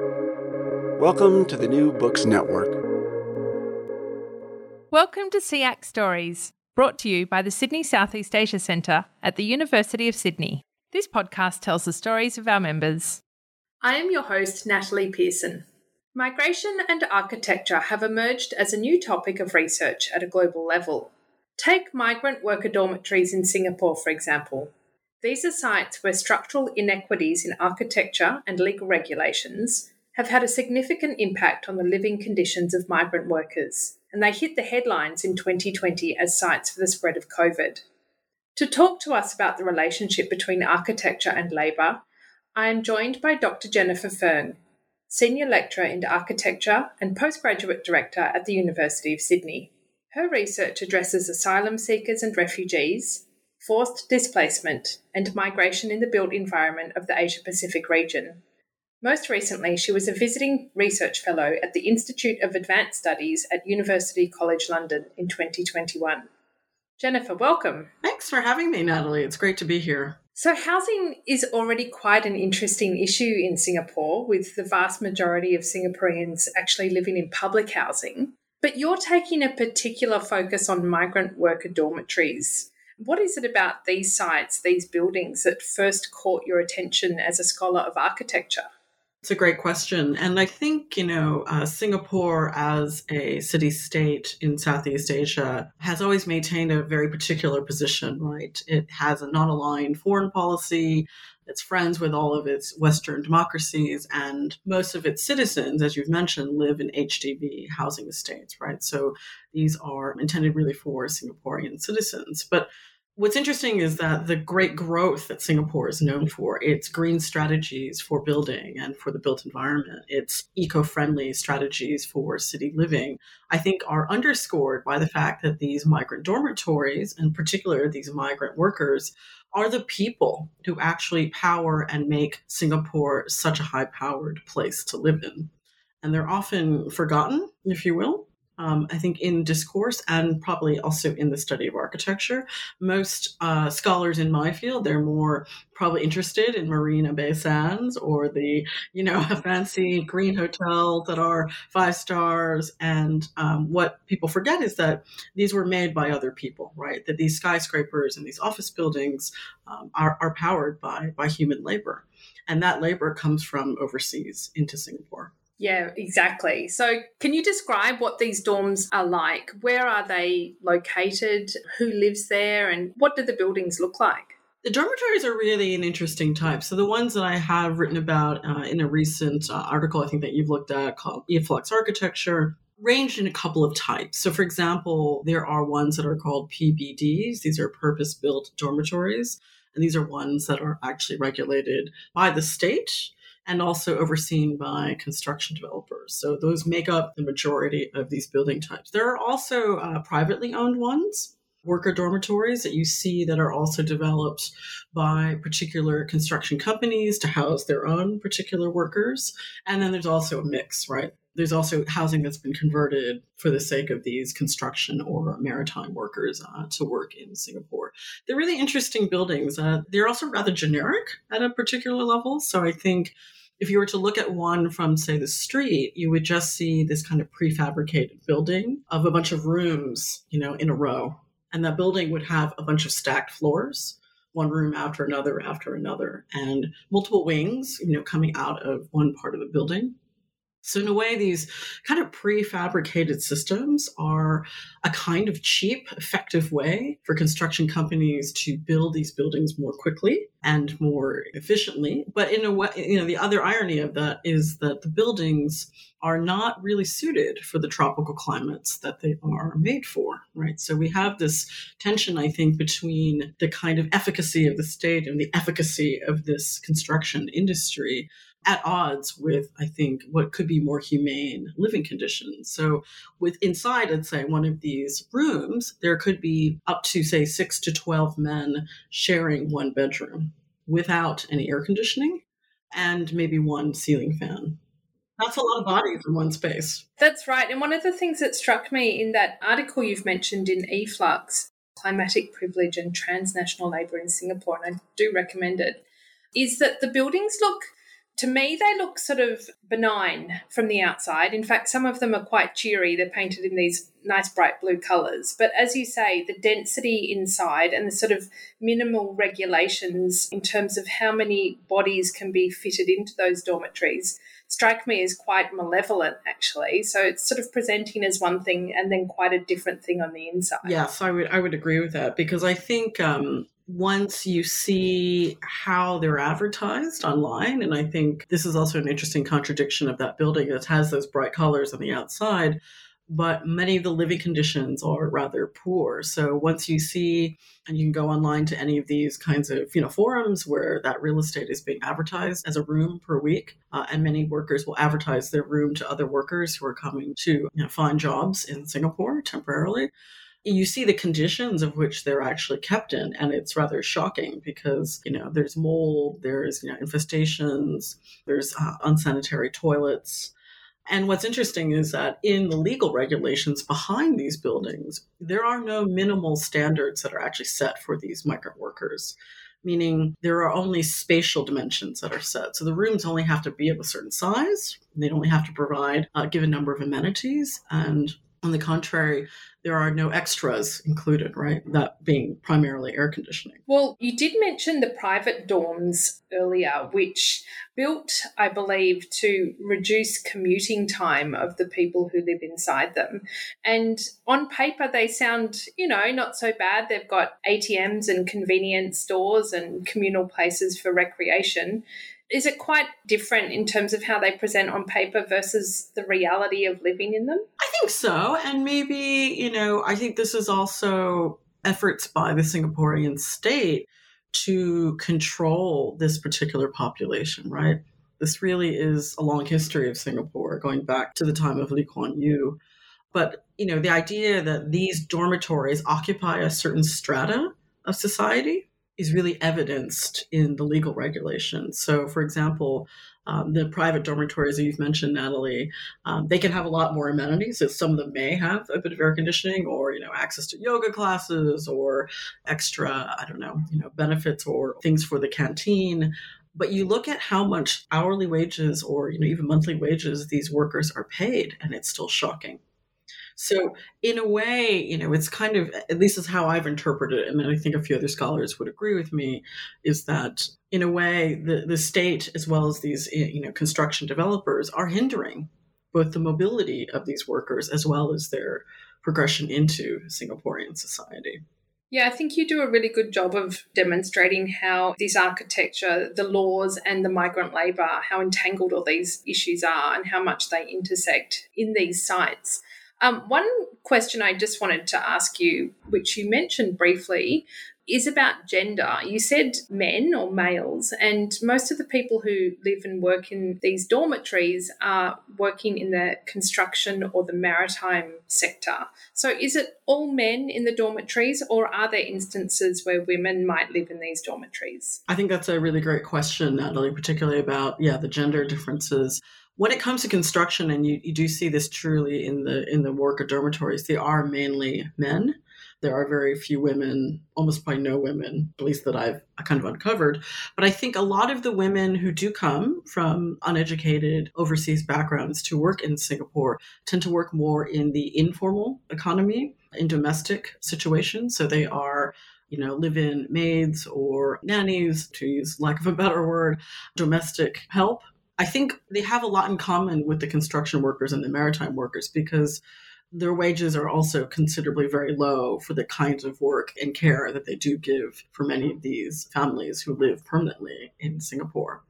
Welcome to the New Books Network. Welcome to SEAC Stories, brought to you by the Sydney Southeast Asia Centre at the University of Sydney. This podcast tells the stories of our members. I am your host, Natalie Pearson. Migration and architecture have emerged as a new topic of research at a global level. Take migrant worker dormitories in Singapore, for example. These are sites where structural inequities in architecture and legal regulations have had a significant impact on the living conditions of migrant workers, and they hit the headlines in 2020 as sites for the spread of COVID. To talk to us about the relationship between architecture and labour, I am joined by Dr. Jennifer Ferng, Senior Lecturer in Architecture and Postgraduate Director at the University of Sydney. Her research addresses asylum seekers and refugees, forced displacement, and migration in the built environment of the Asia Pacific region. Most recently, she was a visiting research fellow at the Institute of Advanced Studies at University College London in 2021. Jennifer, welcome. Thanks for having me, Natalie. It's great to be here. So, housing is already quite an interesting issue in Singapore, with the vast majority of Singaporeans actually living in public housing. But you're taking a particular focus on migrant worker dormitories. What is it about these sites, these buildings, that first caught your attention as a scholar of architecture? It's a great question. And I think, you know, uh, Singapore as a city state in Southeast Asia has always maintained a very particular position, right? It has a non aligned foreign policy. It's friends with all of its Western democracies, and most of its citizens, as you've mentioned, live in HDB housing estates, right? So these are intended really for Singaporean citizens. But What's interesting is that the great growth that Singapore is known for, its green strategies for building and for the built environment, its eco friendly strategies for city living, I think are underscored by the fact that these migrant dormitories, in particular these migrant workers, are the people who actually power and make Singapore such a high powered place to live in. And they're often forgotten, if you will, um, I think in discourse and probably also in the study of architecture. Most uh, scholars in my field, they're more probably interested in Marina Bay Sands or the, you know, fancy green hotels that are five stars. And um, what people forget is that these were made by other people, right? That these skyscrapers and these office buildings um, are, are powered by, by human labor. And that labor comes from overseas into Singapore. Yeah, exactly. So, can you describe what these dorms are like? Where are they located? Who lives there? And what do the buildings look like? The dormitories are really an interesting type. So, the ones that I have written about uh, in a recent uh, article, I think that you've looked at called e-flux Architecture, ranged in a couple of types. So, for example, there are ones that are called PBDs, these are purpose built dormitories. And these are ones that are actually regulated by the state and also overseen by construction developers. So those make up the majority of these building types. There are also uh, privately owned ones, worker dormitories that you see that are also developed by particular construction companies to house their own particular workers. And then there's also a mix, right? There's also housing that's been converted for the sake of these construction or maritime workers uh, to work in Singapore. They're really interesting buildings. Uh, they're also rather generic at a particular level. So I think if you were to look at one from, say, the street, you would just see this kind of prefabricated building of a bunch of rooms, you know, in a row. And that building would have a bunch of stacked floors, one room after another after another, and multiple wings, you know, coming out of one part of the building. So, in a way, these kind of prefabricated systems are a kind of cheap, effective way for construction companies to build these buildings more quickly and more efficiently. But in a way, you know, the other irony of that is that the buildings are not really suited for the tropical climates that they are made for, right? So we have this tension, I think, between the kind of efficacy of the state and the efficacy of this construction industry at odds with, I think, what could be more humane living conditions. So, with inside, I'd say one of these rooms, there could be up to, say, six to 12 men sharing one bedroom without any air conditioning and maybe one ceiling fan. That's a lot of bodies in one space. That's right. And one of the things that struck me in that article you've mentioned in e-flux, Climatic Privilege and Transnational Labour in Singapore, and I do recommend it, is that the buildings look To me, they look sort of benign from the outside. In fact, some of them are quite cheery. They're painted in these nice bright blue colours. But as you say, the density inside and the sort of minimal regulations in terms of how many bodies can be fitted into those dormitories strike me as quite malevolent, actually. So it's sort of presenting as one thing and then quite a different thing on the inside. Yes, I would I would agree with that because I think um, once you see how they're advertised online, and I think this is also an interesting contradiction of that building that has those bright colors on the outside, but many of the living conditions are rather poor. So once you see, and you can go online to any of these kinds of you know forums where that real estate is being advertised as a room per week, uh, and many workers will advertise their room to other workers who are coming to you know, find jobs in Singapore temporarily you see the conditions of which they're actually kept in and it's rather shocking because you know there's mold there's you know infestations there's uh, unsanitary toilets. And what's interesting is that in the legal regulations behind these buildings there are no minimal standards that are actually set for these migrant workers meaning there are only spatial dimensions that are set. So the rooms only have to be of a certain size they only have to provide a given number of amenities and on the contrary, there are no extras included, right? That being primarily air conditioning. Well, you did mention the private dorms earlier, which built, I believe, to reduce commuting time of the people who live inside them. And on paper, they sound, you know, not so bad. They've got ATMs and convenience stores and communal places for recreation is it quite different in terms of how they present on paper versus the reality of living in them? I think so. And maybe, you know, I think this is also efforts by the Singaporean state to control this particular population, right? This really is a long history of Singapore, going back to the time of Lee Kuan Yew. But, you know, the idea that these dormitories occupy a certain strata of society is really evidenced in the legal regulation. So, for example, um, the private dormitories that you've mentioned, Natalie, um, they can have a lot more amenities. So some of them may have a bit of air conditioning, or you know, access to yoga classes, or extra, I don't know, you know, benefits or things for the canteen. But you look at how much hourly wages, or you know, even monthly wages these workers are paid, and it's still shocking. So, in a way, you know, it's kind of, at least is how I've interpreted it, and I think a few other scholars would agree with me, is that in a way, the, the state, as well as these, you know, construction developers, are hindering both the mobility of these workers as well as their progression into Singaporean society. Yeah, I think you do a really good job of demonstrating how this architecture, the laws, and the migrant labour, how entangled all these issues are and how much they intersect in these sites. Um, one question I just wanted to ask you, which you mentioned briefly, is about gender. You said men or males, and most of the people who live and work in these dormitories are working in the construction or the maritime sector. So, is it all men in the dormitories, or are there instances where women might live in these dormitories? I think that's a really great question, Natalie, particularly about yeah the gender differences when it comes to construction, and you, you do see this truly in the in the work of dormitories, they are mainly men. There are very few women, almost by no women, at least that I've kind of uncovered. But I think a lot of the women who do come from uneducated overseas backgrounds to work in Singapore tend to work more in the informal economy, in domestic situations. So they are you know, live in maids or nannies, to use lack of a better word, domestic help I think they have a lot in common with the construction workers and the maritime workers because their wages are also considerably very low for the kinds of work and care that they do give for many of these families who live permanently in Singapore.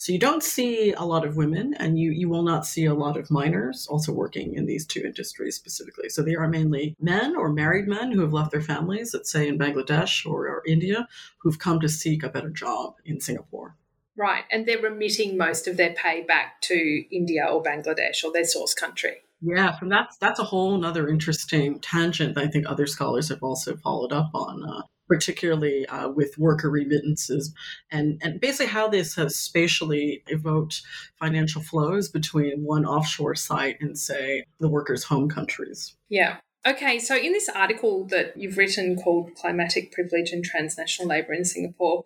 So you don't see a lot of women, and you, you will not see a lot of minors also working in these two industries specifically. So they are mainly men or married men who have left their families, let's say in Bangladesh or, or India, who've come to seek a better job in Singapore. Right, and they're remitting most of their pay back to India or Bangladesh or their source country. Yeah, from that's that's a whole other interesting tangent that I think other scholars have also followed up on, uh, particularly uh, with worker remittances and and basically how this has spatially evoked financial flows between one offshore site and say the workers' home countries. Yeah. Okay, so in this article that you've written called Climatic Privilege and Transnational Labour in Singapore,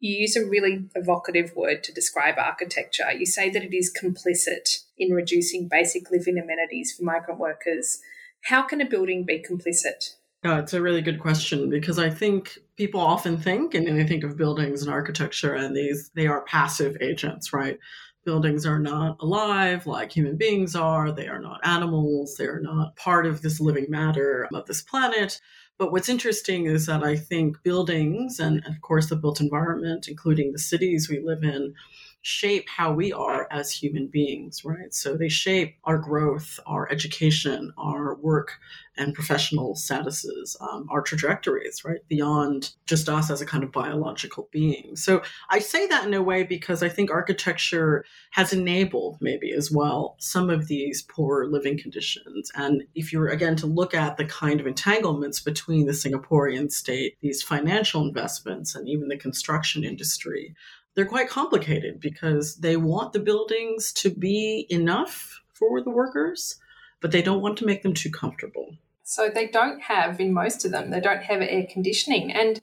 you use a really evocative word to describe architecture. You say that it is complicit in reducing basic living amenities for migrant workers. How can a building be complicit? Yeah, it's a really good question because I think people often think, and they think of buildings and architecture, and these they are passive agents, right? Buildings are not alive like human beings are. They are not animals. They are not part of this living matter of this planet. But what's interesting is that I think buildings and, of course, the built environment, including the cities we live in, shape how we are as human beings, right? So they shape our growth, our education, our work and professional statuses, um, our trajectories, right? Beyond just us as a kind of biological being. So I say that in a way because I think architecture has enabled maybe as well some of these poor living conditions. And if you're again to look at the kind of entanglements between the Singaporean state, these financial investments, and even the construction industry, they're quite complicated because they want the buildings to be enough for the workers, but they don't want to make them too comfortable. So they don't have, in most of them, they don't have air conditioning. And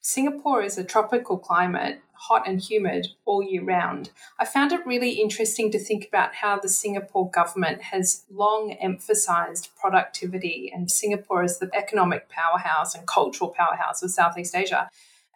Singapore is a tropical climate, hot and humid all year round. I found it really interesting to think about how the Singapore government has long emphasized productivity and Singapore as the economic powerhouse and cultural powerhouse of Southeast Asia.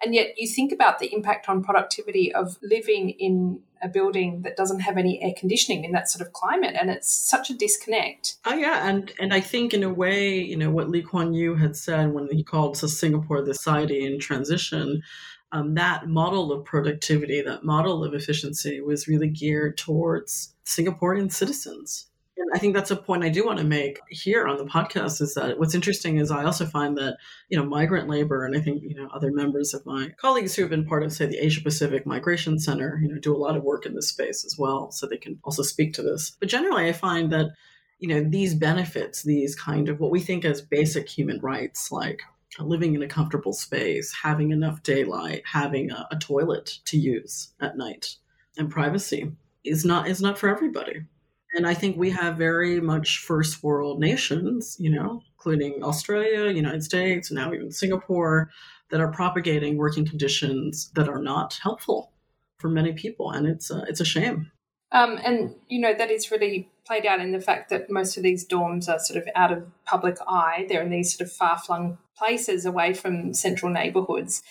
And yet you think about the impact on productivity of living in a building that doesn't have any air conditioning in that sort of climate and it's such a disconnect. Oh yeah, and and I think in a way, you know, what Lee Kuan Yew had said when he called Singapore the society in transition, um, that model of productivity, that model of efficiency was really geared towards Singaporean citizens. And I think that's a point I do want to make here on the podcast is that what's interesting is I also find that, you know, migrant labor, and I think, you know, other members of my colleagues who have been part of, say, the Asia Pacific Migration Center, you know, do a lot of work in this space as well. So they can also speak to this. But generally, I find that, you know, these benefits, these kind of what we think as basic human rights, like living in a comfortable space, having enough daylight, having a, a toilet to use at night, and privacy is not is not for everybody. And I think we have very much first world nations, you know, including Australia, United States, now even Singapore, that are propagating working conditions that are not helpful for many people, and it's a, it's a shame. Um, and you know that is really played out in the fact that most of these dorms are sort of out of public eye. They're in these sort of far flung places away from central neighbourhoods.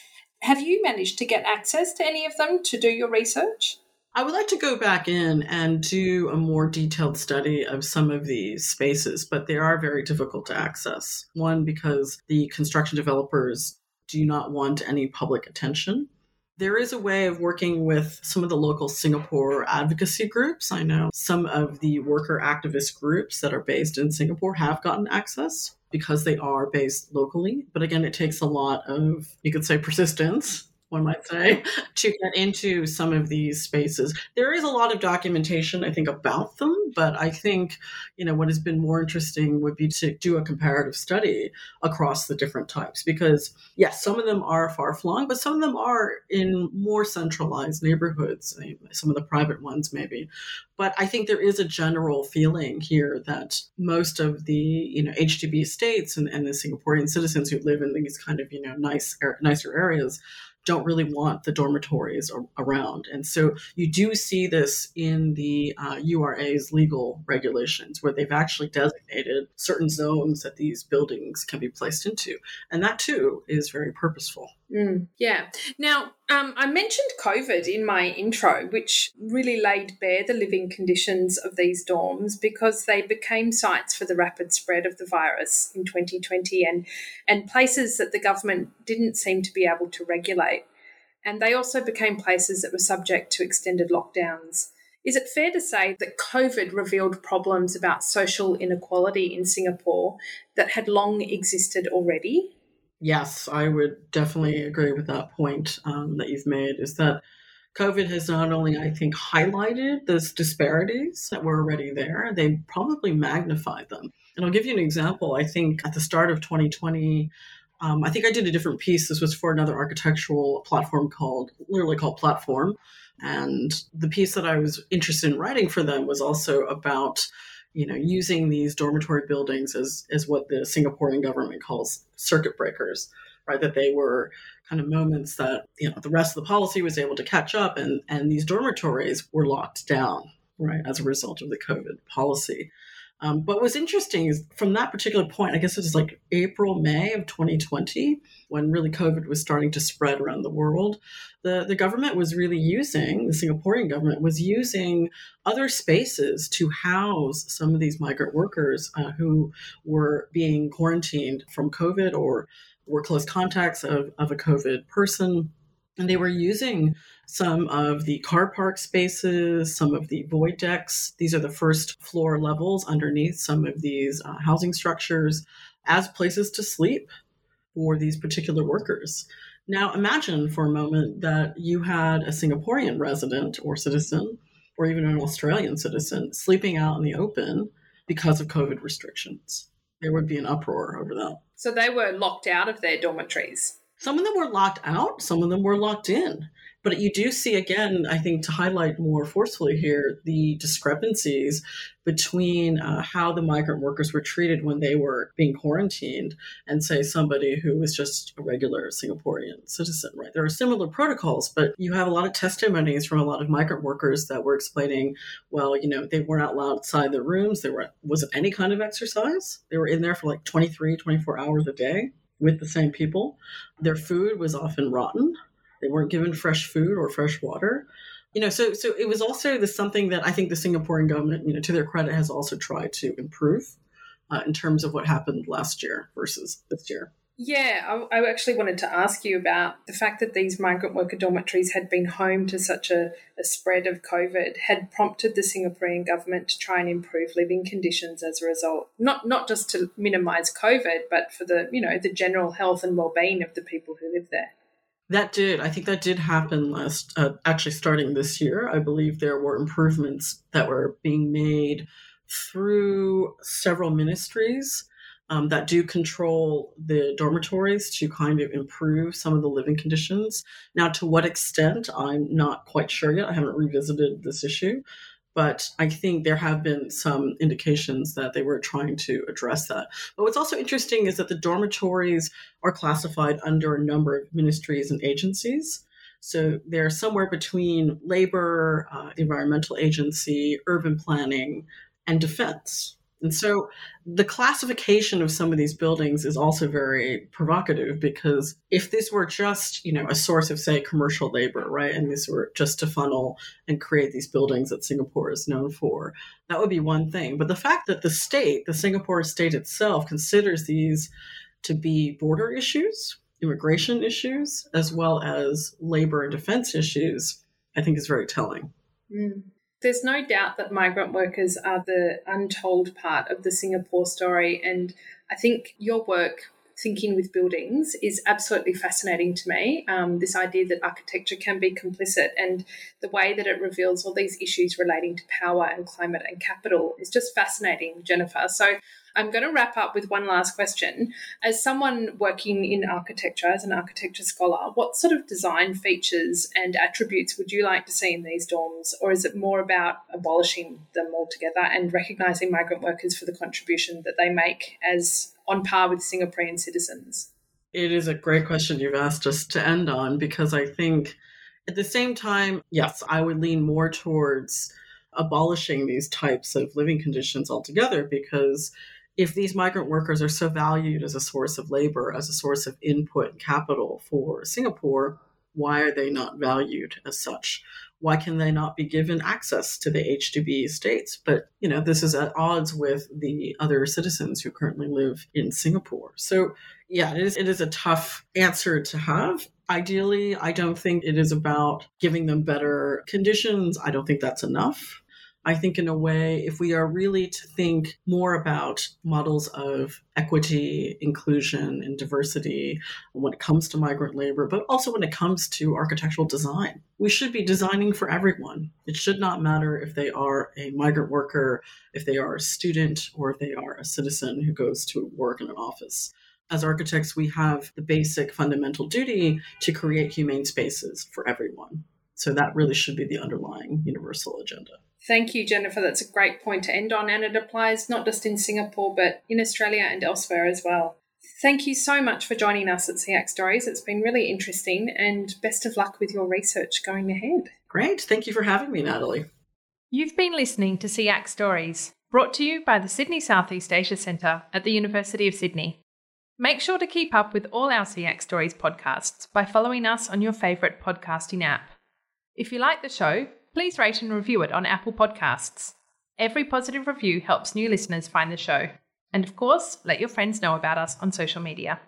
Have you managed to get access to any of them to do your research? I would like to go back in and do a more detailed study of some of these spaces, but they are very difficult to access. One, because the construction developers do not want any public attention. There is a way of working with some of the local Singapore advocacy groups. I know some of the worker activist groups that are based in Singapore have gotten access because they are based locally. But again, it takes a lot of, you could say, persistence one might say, to get into some of these spaces. There is a lot of documentation, I think, about them, but I think, you know, what has been more interesting would be to do a comparative study across the different types because, yes, some of them are far flung, but some of them are in more centralized neighborhoods, some of the private ones, maybe. But I think there is a general feeling here that most of the, you know, HDB states and, and the Singaporean citizens who live in these kind of, you know, nice, er, nicer areas don't really want the dormitories around. And so you do see this in the uh, URA's legal regulations, where they've actually designated certain zones that these buildings can be placed into. And that too is very purposeful. Mm, yeah. Now, um, I mentioned COVID in my intro, which really laid bare the living conditions of these dorms because they became sites for the rapid spread of the virus in 2020 and, and places that the government didn't seem to be able to regulate. And they also became places that were subject to extended lockdowns. Is it fair to say that COVID revealed problems about social inequality in Singapore that had long existed already? Yes, I would definitely agree with that point um, that you've made. Is that COVID has not only, I think, highlighted those disparities that were already there, they probably magnified them. And I'll give you an example. I think at the start of 2020, um, I think I did a different piece. This was for another architectural platform called, literally called Platform. And the piece that I was interested in writing for them was also about you know, using these dormitory buildings as, as what the Singaporean government calls circuit breakers, right? That they were kind of moments that, you know, the rest of the policy was able to catch up and, and these dormitories were locked down, right, as a result of the COVID policy. Um, but what's interesting is from that particular point, I guess it was like April, May of 2020, when really COVID was starting to spread around the world. The, the government was really using, the Singaporean government was using other spaces to house some of these migrant workers uh, who were being quarantined from COVID or were close contacts of, of a COVID person. And they were using some of the car park spaces, some of the void decks. These are the first floor levels underneath some of these uh, housing structures as places to sleep for these particular workers. Now, imagine for a moment that you had a Singaporean resident or citizen, or even an Australian citizen, sleeping out in the open because of COVID restrictions. There would be an uproar over that. So they were locked out of their dormitories. Some of them were locked out, some of them were locked in. But you do see, again, I think to highlight more forcefully here, the discrepancies between uh, how the migrant workers were treated when they were being quarantined and, say, somebody who was just a regular Singaporean citizen, right? There are similar protocols, but you have a lot of testimonies from a lot of migrant workers that were explaining, well, you know, they weren't allowed outside their rooms. There were, wasn't any kind of exercise. They were in there for like 23, 24 hours a day with the same people. Their food was often rotten they weren't given fresh food or fresh water. You know, so so it was also the something that I think the Singaporean government, you know, to their credit, has also tried to improve uh, in terms of what happened last year versus this year. Yeah, I, I, actually wanted to ask you about the fact that these migrant worker dormitories had been home to such a, a, spread of COVID had prompted the Singaporean government to try and improve living conditions as a result. Not not just to minimise COVID, but for the you know the general health and well being of the people who live there. That did. I think that did happen last, uh, actually starting this year. I believe there were improvements that were being made through several ministries um, that do control the dormitories to kind of improve some of the living conditions. Now, to what extent, I'm not quite sure yet. I haven't revisited this issue. But I think there have been some indications that they were trying to address that. But what's also interesting is that the dormitories are classified under a number of ministries and agencies. So they're somewhere between labor, uh, environmental agency, urban planning, and defense. And so the classification of some of these buildings is also very provocative because if this were just, you know, a source of, say, commercial labor, right, and these were just to funnel and create these buildings that Singapore is known for, that would be one thing. But the fact that the state, the Singapore state itself, considers these to be border issues, immigration issues, as well as labor and defense issues, I think is very telling. Mm. There's no doubt that migrant workers are the untold part of the Singapore story. And I think your work thinking with buildings is absolutely fascinating to me. Um, this idea that architecture can be complicit and the way that it reveals all these issues relating to power and climate and capital is just fascinating, Jennifer. So I'm going to wrap up with one last question. As someone working in architecture, as an architecture scholar, what sort of design features and attributes would you like to see in these dorms? Or is it more about abolishing them altogether and recognising migrant workers for the contribution that they make as on par with Singaporean citizens? It is a great question you've asked us to end on because I think at the same time, yes, I would lean more towards abolishing these types of living conditions altogether because if these migrant workers are so valued as a source of labor, as a source of input and capital for Singapore, why are they not valued as such? Why can they not be given access to the HDB estates? But, you know, this is at odds with the other citizens who currently live in Singapore. So, yeah, it is, it is a tough answer to have. Ideally, I don't think it is about giving them better conditions. I don't think that's enough. I think, in a way, if we are really to think more about models of equity, inclusion, and diversity when it comes to migrant labor, but also when it comes to architectural design, we should be designing for everyone. It should not matter if they are a migrant worker, if they are a student, or if they are a citizen who goes to work in an office as architects, we have the basic fundamental duty to create humane spaces for everyone. So that really should be the underlying universal agenda. Thank you, Jennifer. That's a great point to end on, and it applies not just in Singapore, but in Australia and elsewhere as well. Thank you so much for joining us at SEAC Stories. It's been really interesting and best of luck with your research going ahead. Great. Thank you for having me, Natalie. You've been listening to SEAC Stories, brought to you by the Sydney Southeast Asia Centre at the University of Sydney. Make sure to keep up with all our SEAC Stories podcasts by following us on your favourite podcasting app. If you like the show, please rate and review it on Apple Podcasts. Every positive review helps new listeners find the show. And of course, let your friends know about us on social media.